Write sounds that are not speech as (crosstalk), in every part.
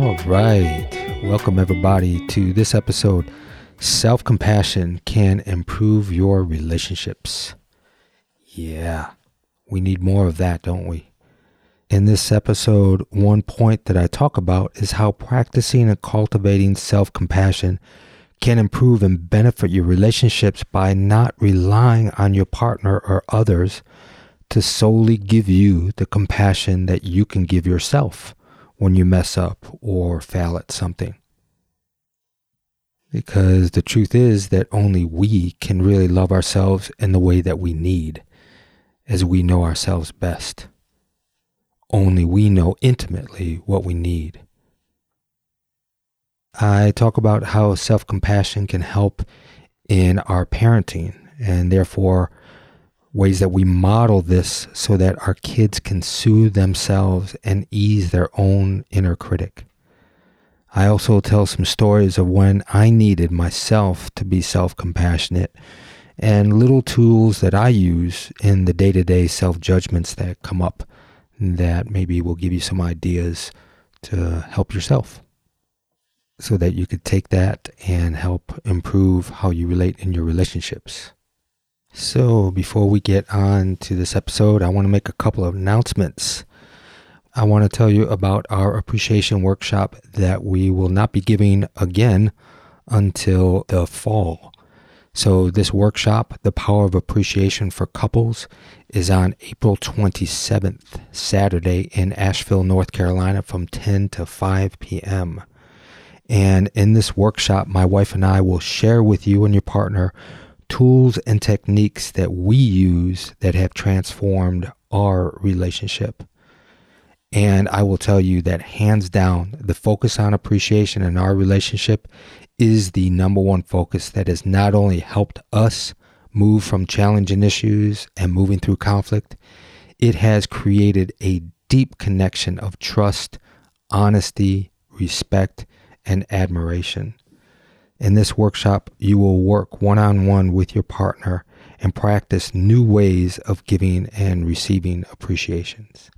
All right. Welcome, everybody, to this episode Self Compassion Can Improve Your Relationships. Yeah, we need more of that, don't we? In this episode, one point that I talk about is how practicing and cultivating self compassion can improve and benefit your relationships by not relying on your partner or others to solely give you the compassion that you can give yourself when you mess up or fail at something. Because the truth is that only we can really love ourselves in the way that we need, as we know ourselves best. Only we know intimately what we need. I talk about how self compassion can help in our parenting and therefore ways that we model this so that our kids can soothe themselves and ease their own inner critic. I also tell some stories of when I needed myself to be self compassionate and little tools that I use in the day to day self judgments that come up that maybe will give you some ideas to help yourself so that you could take that and help improve how you relate in your relationships. So, before we get on to this episode, I want to make a couple of announcements. I want to tell you about our appreciation workshop that we will not be giving again until the fall. So, this workshop, The Power of Appreciation for Couples, is on April 27th, Saturday, in Asheville, North Carolina, from 10 to 5 p.m. And in this workshop, my wife and I will share with you and your partner tools and techniques that we use that have transformed our relationship. And I will tell you that hands down, the focus on appreciation in our relationship is the number one focus that has not only helped us move from challenging issues and moving through conflict, it has created a deep connection of trust, honesty, respect, and admiration. In this workshop, you will work one on one with your partner and practice new ways of giving and receiving appreciations.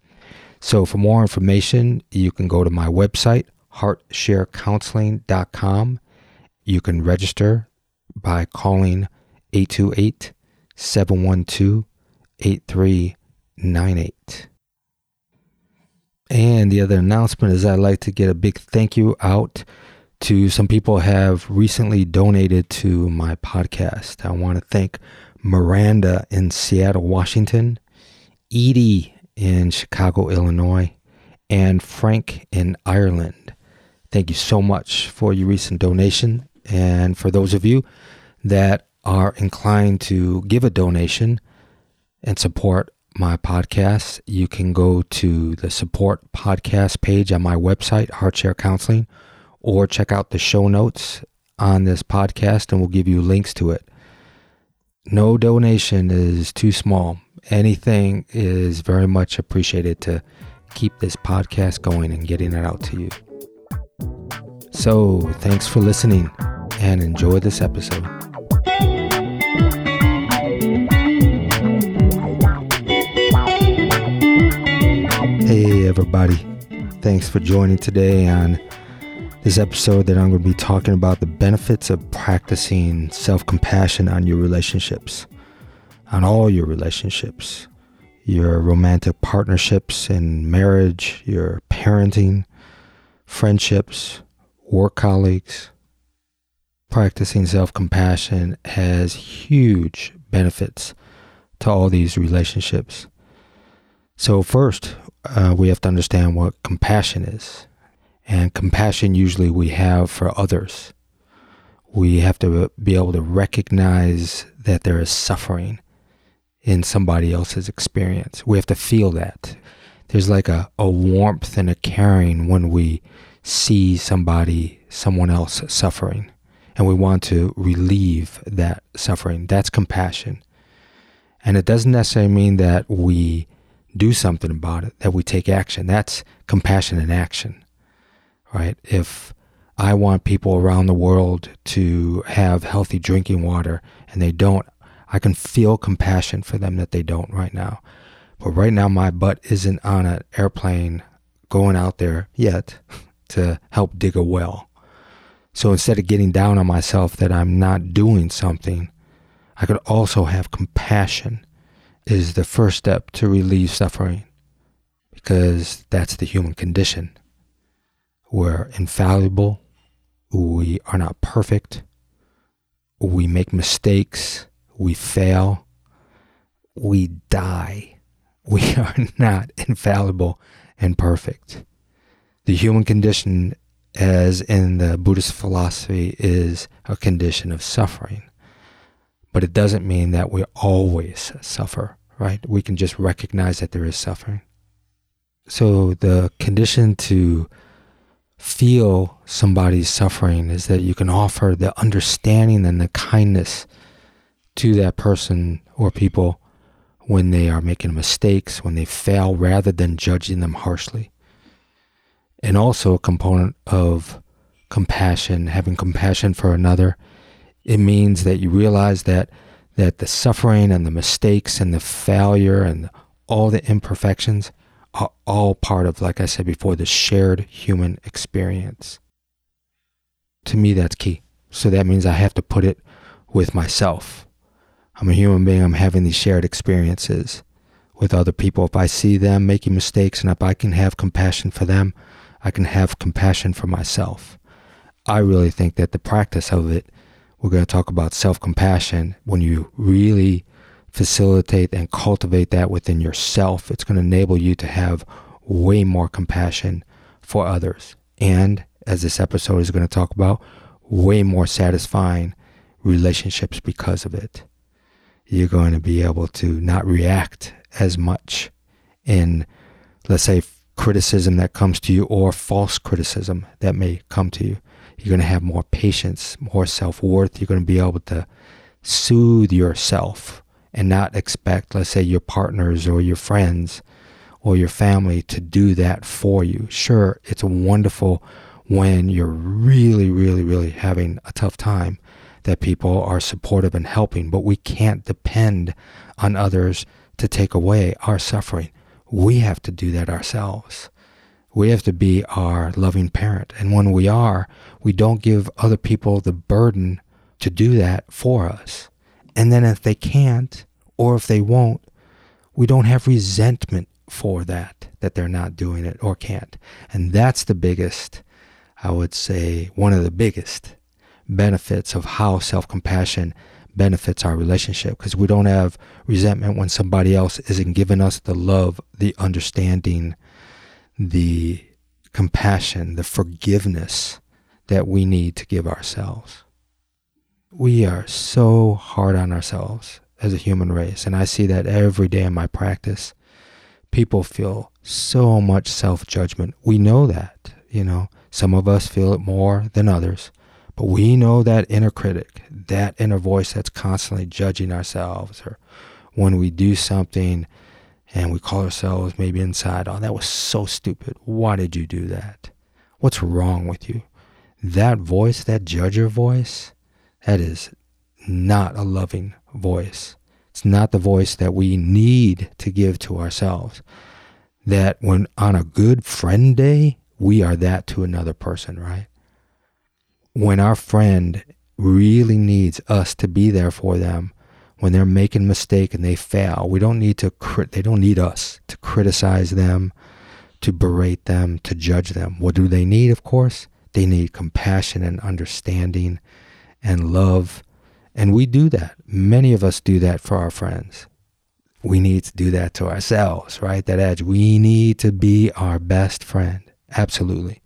So, for more information, you can go to my website, heartsharecounseling.com. You can register by calling 828 712 8398. And the other announcement is I'd like to get a big thank you out to some people have recently donated to my podcast. I want to thank Miranda in Seattle, Washington, Edie in Chicago, Illinois, and Frank in Ireland. Thank you so much for your recent donation. And for those of you that are inclined to give a donation and support my podcast, you can go to the support podcast page on my website, Heartshare Counseling or check out the show notes on this podcast and we'll give you links to it. No donation is too small. Anything is very much appreciated to keep this podcast going and getting it out to you. So, thanks for listening and enjoy this episode. Hey, everybody. Thanks for joining today on this episode that I'm going to be talking about the benefits of practicing self compassion on your relationships, on all your relationships, your romantic partnerships and marriage, your parenting, friendships, work colleagues. Practicing self compassion has huge benefits to all these relationships. So, first, uh, we have to understand what compassion is and compassion usually we have for others. We have to be able to recognize that there is suffering in somebody else's experience. We have to feel that. there's like a, a warmth and a caring when we see somebody, someone else suffering, and we want to relieve that suffering. That's compassion. And it doesn't necessarily mean that we do something about it, that we take action. That's compassion in action, right? If I want people around the world to have healthy drinking water and they don't, I can feel compassion for them that they don't right now. But right now, my butt isn't on an airplane going out there yet (laughs) to help dig a well. So instead of getting down on myself that I'm not doing something, I could also have compassion is the first step to relieve suffering because that's the human condition. We're infallible. We are not perfect. We make mistakes. We fail. We die. (laughs) We are not infallible and perfect. The human condition, as in the Buddhist philosophy, is a condition of suffering. But it doesn't mean that we always suffer, right? We can just recognize that there is suffering. So the condition to feel somebody's suffering is that you can offer the understanding and the kindness to that person or people when they are making mistakes, when they fail, rather than judging them harshly. And also a component of compassion, having compassion for another it means that you realize that that the suffering and the mistakes and the failure and all the imperfections are all part of, like I said before, the shared human experience. To me, that's key. So that means I have to put it with myself. I'm a human being, I'm having these shared experiences with other people. If I see them making mistakes and if I can have compassion for them, I can have compassion for myself. I really think that the practice of it we're going to talk about self compassion. When you really facilitate and cultivate that within yourself, it's going to enable you to have way more compassion for others. And as this episode is going to talk about, way more satisfying relationships because of it. You're going to be able to not react as much in, let's say, criticism that comes to you or false criticism that may come to you. You're going to have more patience, more self worth. You're going to be able to soothe yourself and not expect, let's say, your partners or your friends or your family to do that for you. Sure, it's wonderful when you're really, really, really having a tough time that people are supportive and helping, but we can't depend on others to take away our suffering. We have to do that ourselves. We have to be our loving parent. And when we are, we don't give other people the burden to do that for us. And then if they can't, or if they won't, we don't have resentment for that, that they're not doing it or can't. And that's the biggest, I would say, one of the biggest benefits of how self compassion benefits our relationship because we don't have resentment when somebody else isn't giving us the love, the understanding, the compassion, the forgiveness that we need to give ourselves. We are so hard on ourselves as a human race, and I see that every day in my practice. People feel so much self judgment. We know that, you know, some of us feel it more than others, but we know that inner critic, that inner voice that's constantly judging ourselves, or when we do something and we call ourselves maybe inside, oh, that was so stupid. Why did you do that? What's wrong with you? That voice, that judger voice, that is not a loving voice. It's not the voice that we need to give to ourselves. That when on a good friend day, we are that to another person, right? When our friend really needs us to be there for them, when they're making a mistake and they fail, we don't need to crit- they don't need us to criticize them, to berate them, to judge them. What do they need, of course? They need compassion and understanding and love. And we do that. Many of us do that for our friends. We need to do that to ourselves, right? That edge. We need to be our best friend. Absolutely.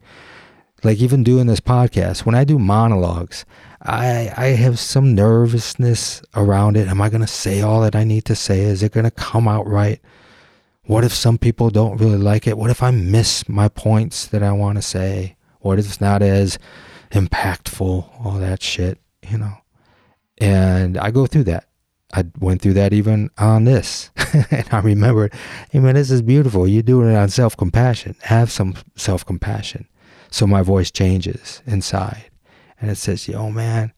Like even doing this podcast, when I do monologues, I I have some nervousness around it. Am I going to say all that I need to say? Is it going to come out right? What if some people don't really like it? What if I miss my points that I want to say? What if it's not as impactful? All that shit, you know. And I go through that. I went through that even on this. (laughs) and I remember, hey man, this is beautiful. You're doing it on self compassion. Have some self compassion. So my voice changes inside. And it says, yo, man,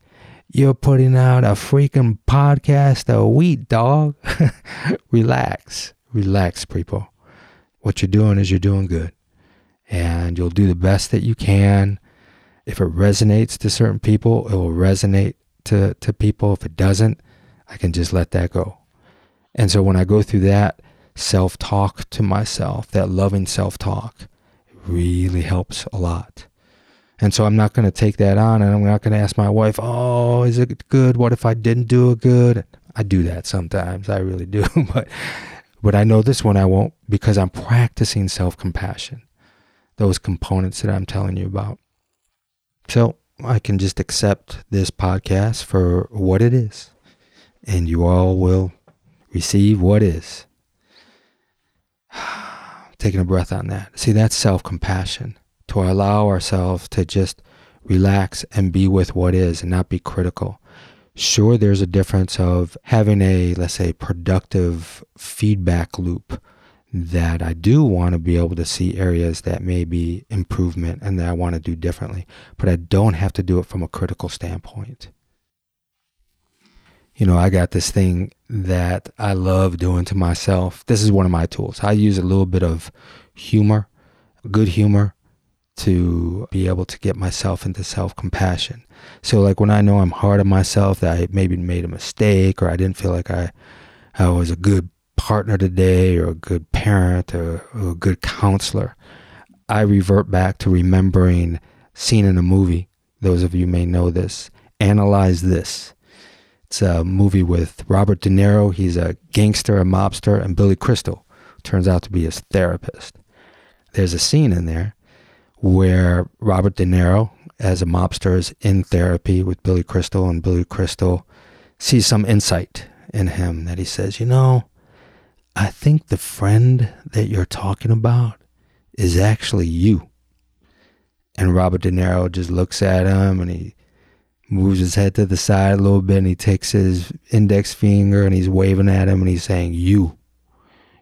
you're putting out a freaking podcast a week, dog. (laughs) relax. Relax, people. What you're doing is you're doing good. And you'll do the best that you can. If it resonates to certain people, it will resonate to, to people. If it doesn't, I can just let that go. And so when I go through that self talk to myself, that loving self talk, really helps a lot. And so I'm not going to take that on and I'm not going to ask my wife, oh, is it good? What if I didn't do it good? I do that sometimes. I really do. (laughs) but, but I know this one I won't because I'm practicing self compassion, those components that I'm telling you about. So I can just accept this podcast for what it is and you all will receive what is. (sighs) Taking a breath on that. See, that's self compassion to allow ourselves to just relax and be with what is and not be critical. Sure, there's a difference of having a, let's say, productive feedback loop that I do want to be able to see areas that may be improvement and that I want to do differently, but I don't have to do it from a critical standpoint you know, I got this thing that I love doing to myself. This is one of my tools. I use a little bit of humor, good humor, to be able to get myself into self compassion. So, like when I know I'm hard on myself, that I maybe made a mistake or I didn't feel like I, I was a good partner today or a good parent or, or a good counselor, I revert back to remembering scene in a movie. Those of you may know this. Analyze this it's a movie with Robert De Niro. He's a gangster, a mobster, and Billy Crystal turns out to be his therapist. There's a scene in there where Robert De Niro, as a mobster, is in therapy with Billy Crystal, and Billy Crystal sees some insight in him that he says, You know, I think the friend that you're talking about is actually you. And Robert De Niro just looks at him and he moves his head to the side a little bit and he takes his index finger and he's waving at him and he's saying, You,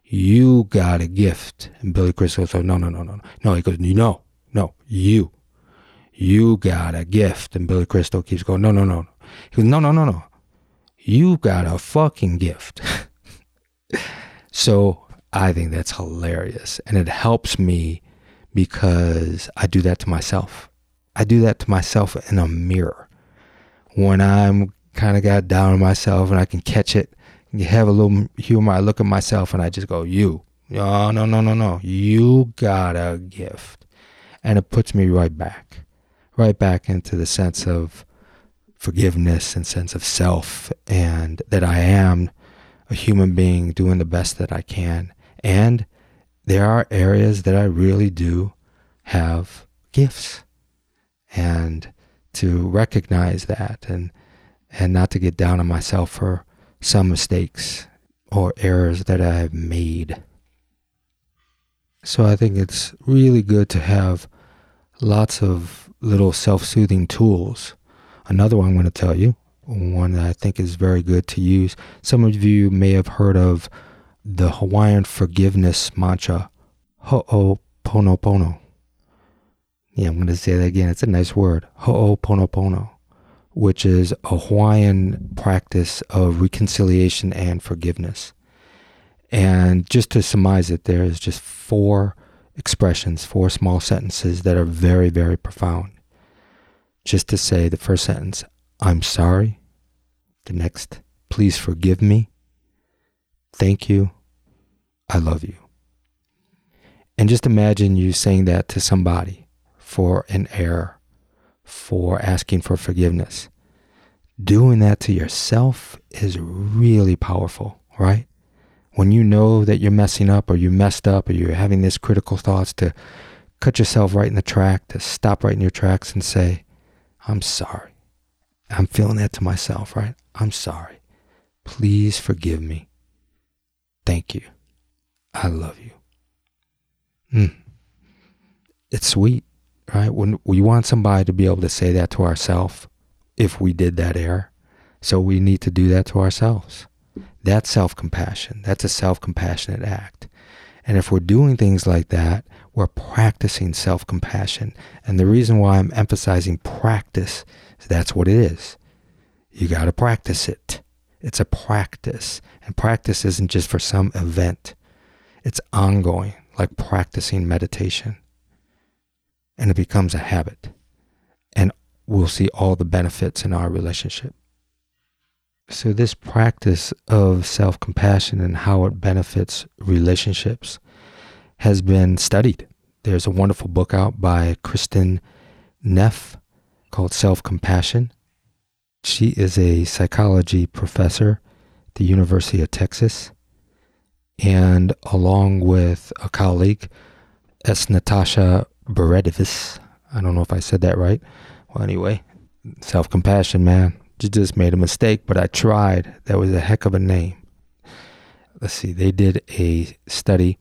you got a gift. And Billy Crystal says, No, no, no, no. No, he goes, No, no, you. You got a gift. And Billy Crystal keeps going, No, no, no. He goes, No, no, no, no. You got a fucking gift. (laughs) so I think that's hilarious. And it helps me because I do that to myself. I do that to myself in a mirror when I'm kind of got down on myself and I can catch it, have a little humor, I look at myself and I just go, "You, no, no, no, no, no, you got a gift," and it puts me right back, right back into the sense of forgiveness and sense of self, and that I am a human being doing the best that I can, and there are areas that I really do have gifts, and to recognize that and and not to get down on myself for some mistakes or errors that I have made. So I think it's really good to have lots of little self-soothing tools. Another one I'm going to tell you, one that I think is very good to use. Some of you may have heard of the Hawaiian forgiveness mantra, Ho'oponopono. Yeah, I'm going to say that again. It's a nice word. Ho'oponopono, which is a Hawaiian practice of reconciliation and forgiveness. And just to surmise it, there is just four expressions, four small sentences that are very, very profound. Just to say the first sentence, I'm sorry. The next, please forgive me. Thank you. I love you. And just imagine you saying that to somebody for an error, for asking for forgiveness. Doing that to yourself is really powerful, right? When you know that you're messing up or you messed up or you're having these critical thoughts to cut yourself right in the track, to stop right in your tracks and say, I'm sorry. I'm feeling that to myself, right? I'm sorry. Please forgive me. Thank you. I love you. Mm. It's sweet, right? When we want somebody to be able to say that to ourselves if we did that error. So we need to do that to ourselves. That's self compassion. That's a self compassionate act. And if we're doing things like that, we're practicing self compassion. And the reason why I'm emphasizing practice is that's what it is. You got to practice it. It's a practice. And practice isn't just for some event, it's ongoing, like practicing meditation. And it becomes a habit. And we'll see all the benefits in our relationship. So, this practice of self compassion and how it benefits relationships has been studied. There's a wonderful book out by Kristin Neff called Self Compassion. She is a psychology professor at the University of Texas. And along with a colleague, S. Natasha Beredevis, I don't know if I said that right. Well, anyway, self compassion, man you just made a mistake, but I tried. That was a heck of a name. Let's see, they did a study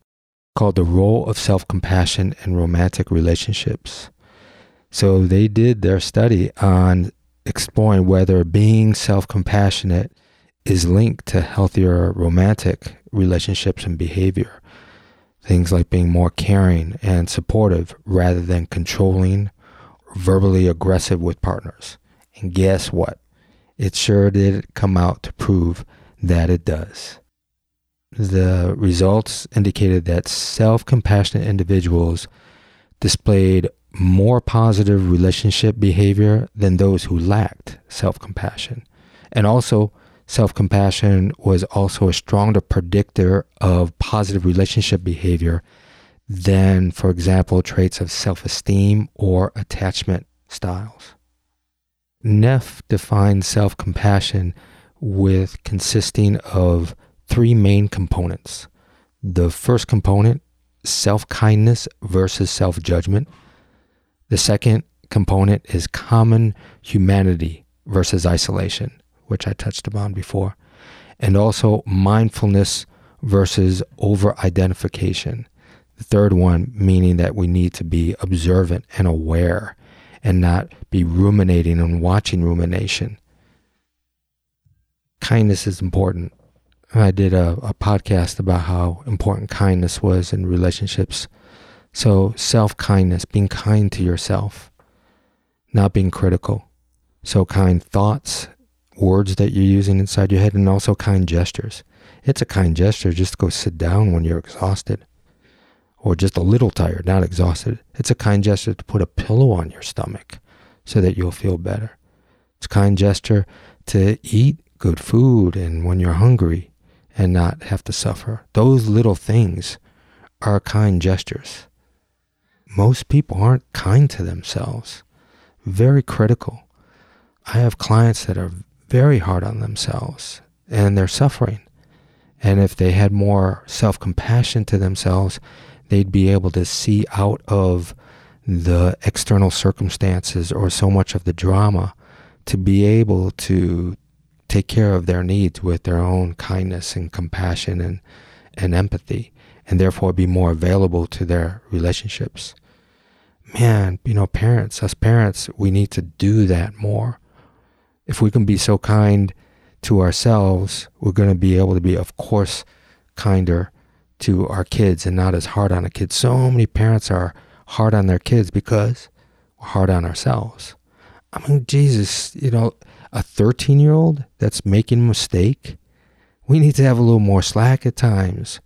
called The Role of Self Compassion in Romantic Relationships. So they did their study on exploring whether being self compassionate is linked to healthier romantic relationships and behavior. Things like being more caring and supportive rather than controlling, verbally aggressive with partners. And guess what? it sure did come out to prove that it does. The results indicated that self compassionate individuals displayed more positive relationship behavior than those who lacked self compassion. And also, self compassion was also a stronger predictor of positive relationship behavior than, for example, traits of self esteem or attachment styles. Neff defines self compassion with consisting of three main components. The first component, self kindness versus self judgment. The second component is common humanity versus isolation, which I touched upon before. And also mindfulness versus over identification. The third one, meaning that we need to be observant and aware and not be ruminating and watching rumination. Kindness is important. I did a, a podcast about how important kindness was in relationships. So, self kindness, being kind to yourself, not being critical. So, kind thoughts, words that you're using inside your head, and also kind gestures. It's a kind gesture just to go sit down when you're exhausted or just a little tired, not exhausted, it's a kind gesture to put a pillow on your stomach so that you'll feel better. It's a kind gesture to eat good food and when you're hungry and not have to suffer. Those little things are kind gestures. Most people aren't kind to themselves, very critical. I have clients that are very hard on themselves and they're suffering. And if they had more self compassion to themselves they'd be able to see out of the external circumstances or so much of the drama to be able to take care of their needs with their own kindness and compassion and, and empathy and therefore be more available to their relationships. Man, you know, parents, us parents, we need to do that more. If we can be so kind to ourselves, we're going to be able to be, of course, kinder to our kids and not as hard on a kid. So many parents are hard on their kids because we're hard on ourselves. I mean, Jesus, you know, a 13 year old that's making a mistake, we need to have a little more slack at times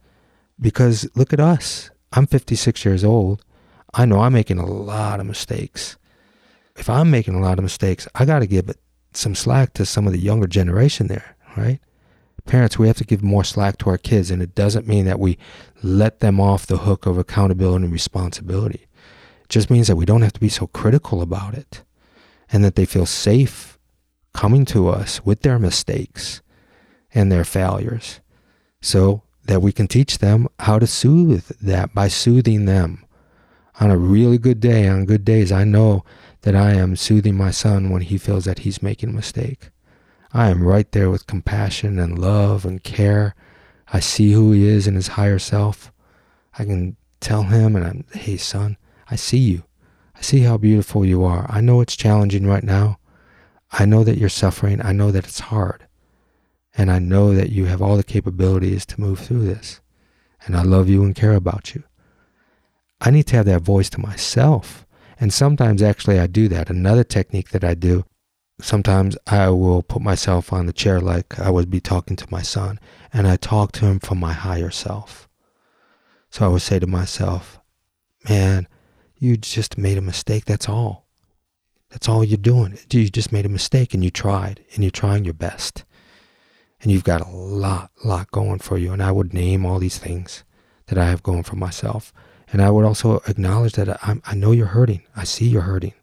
because look at us. I'm 56 years old. I know I'm making a lot of mistakes. If I'm making a lot of mistakes, I got to give some slack to some of the younger generation there, right? parents, we have to give more slack to our kids, and it doesn't mean that we let them off the hook of accountability and responsibility. It just means that we don't have to be so critical about it and that they feel safe coming to us with their mistakes and their failures so that we can teach them how to soothe that by soothing them. On a really good day, on good days, I know that I am soothing my son when he feels that he's making a mistake. I am right there with compassion and love and care. I see who he is in his higher self. I can tell him and I'm, hey son, I see you. I see how beautiful you are. I know it's challenging right now. I know that you're suffering. I know that it's hard. And I know that you have all the capabilities to move through this. And I love you and care about you. I need to have that voice to myself. And sometimes actually I do that. Another technique that I do, sometimes I will put myself on the chair like I would be talking to my son, and I talk to him from my higher self. So I would say to myself, man, you just made a mistake. That's all. That's all you're doing. You just made a mistake and you tried and you're trying your best. And you've got a lot, lot going for you. And I would name all these things that I have going for myself. And I would also acknowledge that I, I know you're hurting. I see you're hurting.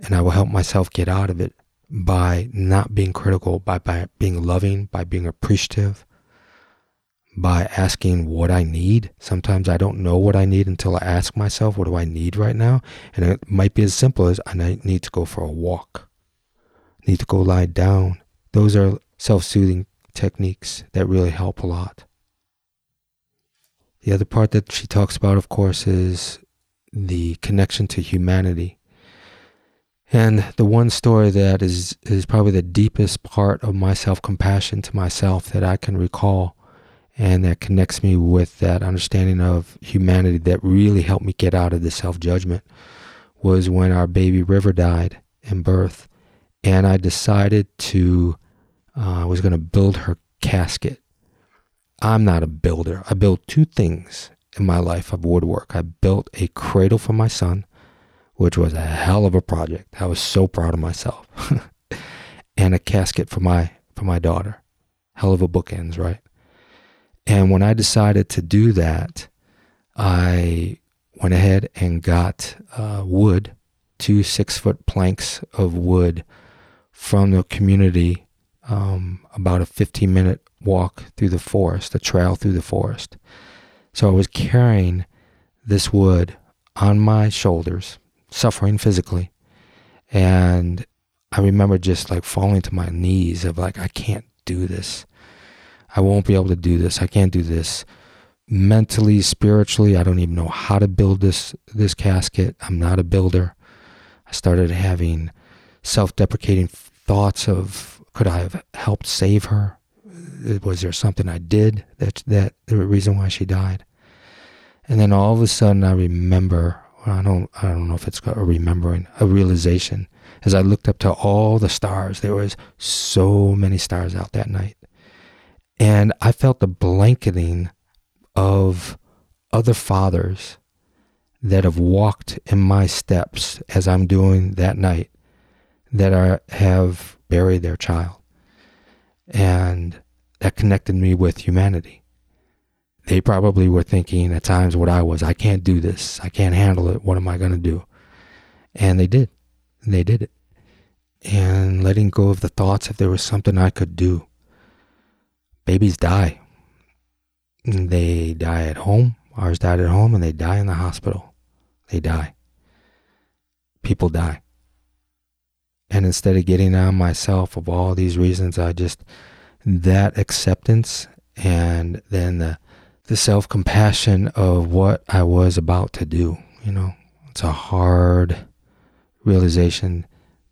And I will help myself get out of it by not being critical, by, by being loving, by being appreciative, by asking what I need. Sometimes I don't know what I need until I ask myself, what do I need right now? And it might be as simple as I need to go for a walk, I need to go lie down. Those are self soothing techniques that really help a lot. The other part that she talks about, of course, is the connection to humanity. And the one story that is, is probably the deepest part of my self compassion to myself that I can recall and that connects me with that understanding of humanity that really helped me get out of the self judgment was when our baby River died in birth. And I decided to, uh, I was going to build her casket. I'm not a builder. I built two things in my life of woodwork. I built a cradle for my son, which was a hell of a project. I was so proud of myself. (laughs) and a casket for my for my daughter. Hell of a bookends, right? And when I decided to do that, I went ahead and got uh, wood, two six foot planks of wood from the community, um, about a 15 minute walk through the forest, a trail through the forest. So I was carrying this wood on my shoulders, suffering physically. And I remember just like falling to my knees of like, I can't do this. I won't be able to do this. I can't do this mentally, spiritually. I don't even know how to build this this casket. I'm not a builder. I started having self-deprecating thoughts of could I have helped save her? Uh, was there something I did that that the reason why she died? And then all of a sudden I remember I don't I don't know if it's a remembering, a realization. As I looked up to all the stars, there was so many stars out that night. And I felt the blanketing of other fathers that have walked in my steps as I'm doing that night that are, have buried their child. And that connected me with humanity. They probably were thinking at times what I was I can't do this. I can't handle it. What am I going to do? And they did. They did it. And letting go of the thoughts if there was something I could do babies die. They die at home. Ours died at home and they die in the hospital. They die. People die. And instead of getting on myself of all these reasons, I just, that acceptance and then the, the self compassion of what I was about to do, you know, it's a hard realization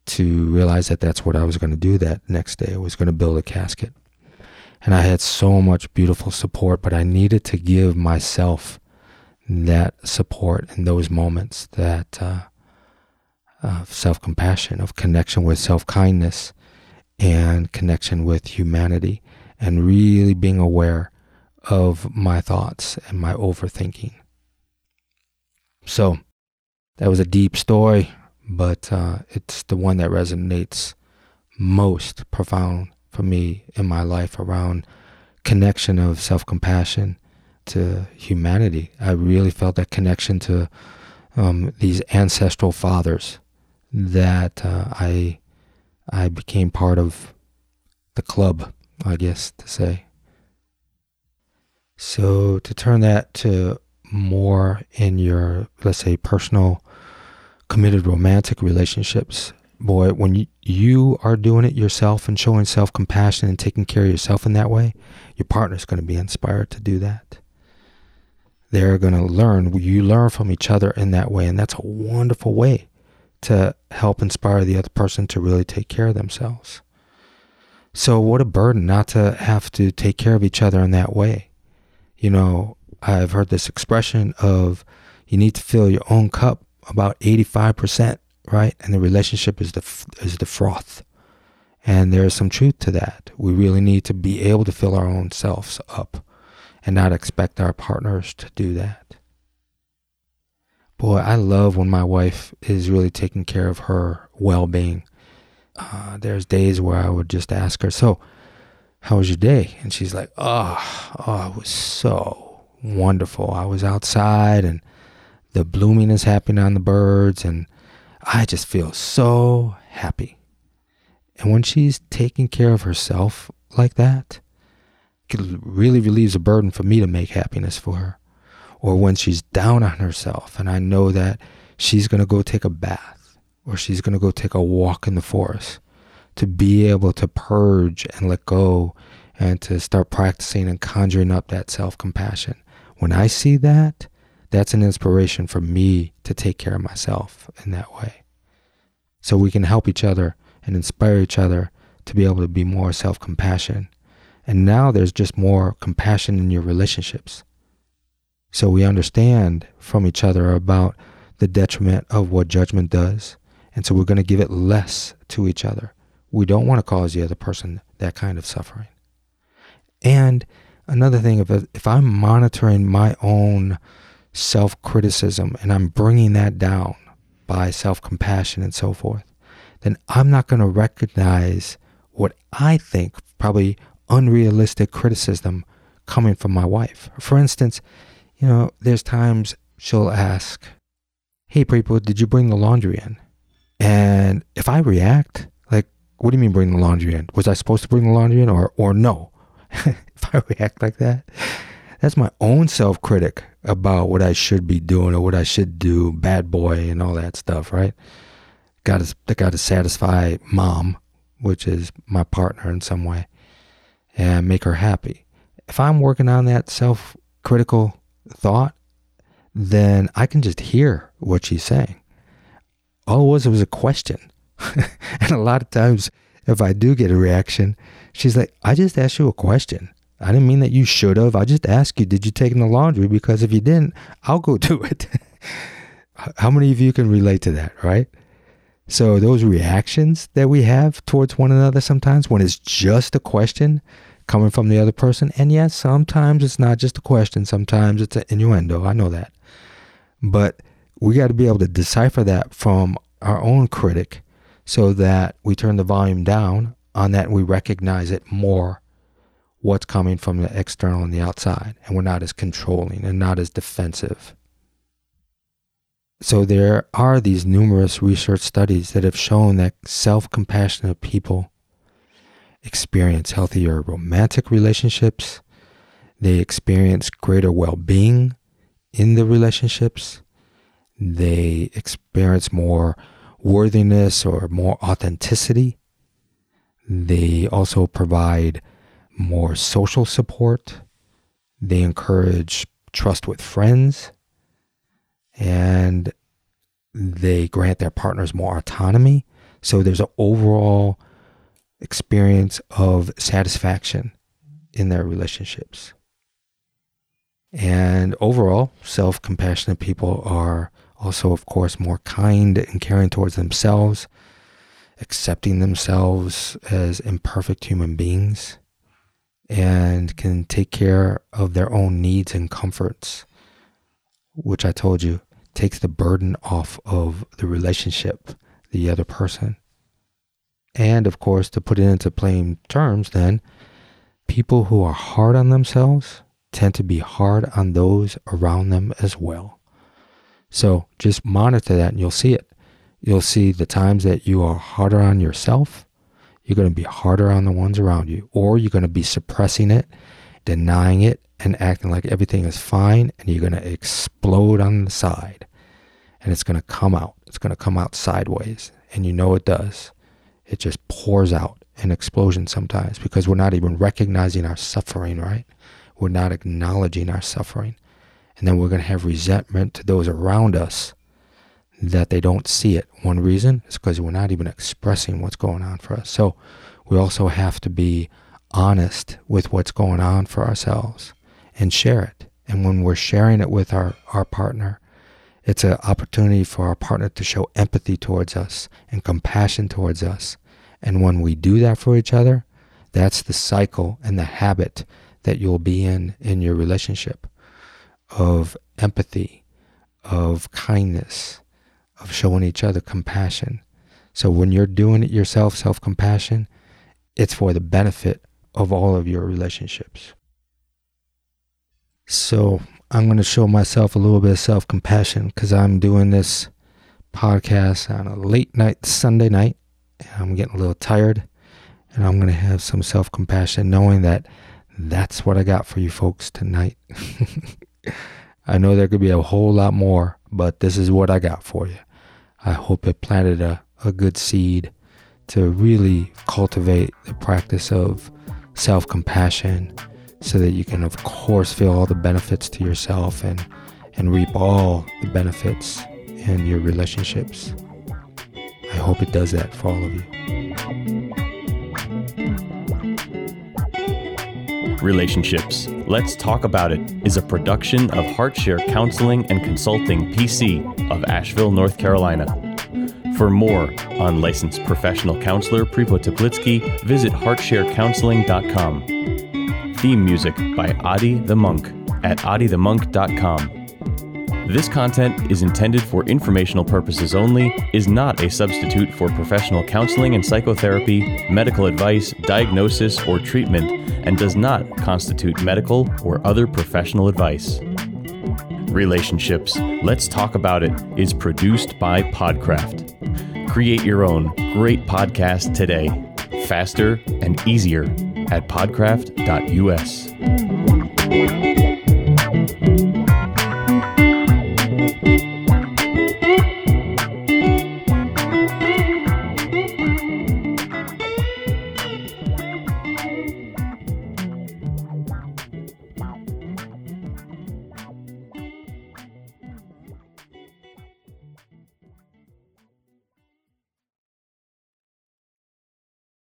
to realize that that's what I was going to do that next day. I was going to build a casket and I had so much beautiful support, but I needed to give myself that support in those moments, that uh, uh, self compassion, of connection with self kindness and connection with humanity, and really being aware of my thoughts and my overthinking. So, that was a deep story, but uh, it's the one that resonates most profound for me in my life around connection of self-compassion to humanity. I really felt that connection to um, these ancestral fathers that uh, I I became part of the club, I guess to say. So to turn that to more in your let's say personal committed romantic relationships boy, when you, you are doing it yourself and showing self compassion and taking care of yourself in that way, your partner's going to be inspired to do that. they're going to learn. You learn from each other in that way. And that's a wonderful way to help inspire the other person to really take care of themselves. So, what a burden not to have to take care of each other in that way. You know, I've heard this expression of you need to fill your own cup about 85%, right? And the relationship is the is the froth. And there's some truth to that. We really need to be able to fill our own selves up and not expect our partners to do that. Boy, I love when my wife is really taking care of her well being. Uh, there's days where I would just ask her, So, how was your day? And she's like, Oh, oh, it was so wonderful. I was outside and the blooming is happening on the birds, and I just feel so happy. And when she's taking care of herself like that, it really relieves a burden for me to make happiness for her. Or when she's down on herself and I know that she's going to go take a bath or she's going to go take a walk in the forest, to be able to purge and let go and to start practicing and conjuring up that self compassion. When I see that, that's an inspiration for me to take care of myself in that way. So we can help each other and inspire each other to be able to be more self compassion. And now there's just more compassion in your relationships. So we understand from each other about the detriment of what judgment does. And so we're going to give it less to each other. We don't want to cause the other person that kind of suffering. And another thing, if, if I'm monitoring my own self criticism and I'm bringing that down by self compassion and so forth, then I'm not going to recognize what I think probably unrealistic criticism coming from my wife. For instance, you know, there's times she'll ask, Hey, people, did you bring the laundry in? And if I react, like, what do you mean bring the laundry in? Was I supposed to bring the laundry in or, or no? (laughs) if I react like that, that's my own self critic about what I should be doing or what I should do, bad boy and all that stuff, right? got to got to satisfy mom, which is my partner in some way, and make her happy. If I'm working on that self-critical thought, then I can just hear what she's saying. All it was it was a question, (laughs) and a lot of times, if I do get a reaction, she's like, "I just asked you a question." I didn't mean that you should have. I just asked you, did you take in the laundry? Because if you didn't, I'll go (laughs) do it. How many of you can relate to that, right? So those reactions that we have towards one another sometimes when it's just a question coming from the other person, and yes, sometimes it's not just a question, sometimes it's an innuendo. I know that. But we got to be able to decipher that from our own critic so that we turn the volume down on that and we recognize it more what's coming from the external and the outside and we're not as controlling and not as defensive so there are these numerous research studies that have shown that self-compassionate people experience healthier romantic relationships. They experience greater well-being in the relationships. They experience more worthiness or more authenticity. They also provide more social support. They encourage trust with friends and they grant their partners more autonomy. So there's an overall experience of satisfaction in their relationships. And overall, self compassionate people are also, of course, more kind and caring towards themselves, accepting themselves as imperfect human beings, and can take care of their own needs and comforts which I told you takes the burden off of the relationship, the other person. And of course, to put it into plain terms, then, people who are hard on themselves tend to be hard on those around them as well. So just monitor that and you'll see it. You'll see the times that you are harder on yourself, you're going to be harder on the ones around you, or you're going to be suppressing it, denying it, and acting like everything is fine and you're going to explode on the side and it's going to come out. It's going to come out sideways and you know it does. It just pours out an explosion sometimes because we're not even recognizing our suffering, right? We're not acknowledging our suffering. And then we're going to have resentment to those around us that they don't see it. One reason is because we're not even expressing what's going on for us. So we also have to be honest with what's going on for ourselves and share it. And when we're sharing it with our, our partner, it's an opportunity for our partner to show empathy towards us and compassion towards us. And when we do that for each other, that's the cycle and the habit that you'll be in in your relationship of empathy, of kindness, of showing each other compassion. So when you're doing it yourself, self compassion, it's for the benefit of all of your relationships. So I'm going to show myself a little bit of self compassion because I'm doing this podcast on a late night Sunday night. And I'm getting a little tired. And I'm going to have some self compassion knowing that that's what I got for you folks tonight. (laughs) I know there could be a whole lot more, but this is what I got for you. I hope it planted a, a good seed to really cultivate the practice of self compassion so that you can, of course, feel all the benefits to yourself and, and reap all the benefits in your relationships. I hope it does that for all of you. Relationships. Let's Talk About It is a production of HeartShare Counseling and Consulting PC of Asheville, North Carolina. For more on licensed professional counselor Prepo Teplitsky, visit heartsharecounseling.com. Theme music by Adi the Monk at adithemonk.com. This content is intended for informational purposes only, is not a substitute for professional counseling and psychotherapy, medical advice, diagnosis, or treatment, and does not constitute medical or other professional advice. Relationships, Let's Talk About It is produced by Podcraft. Create your own great podcast today, faster and easier at podcraft.us.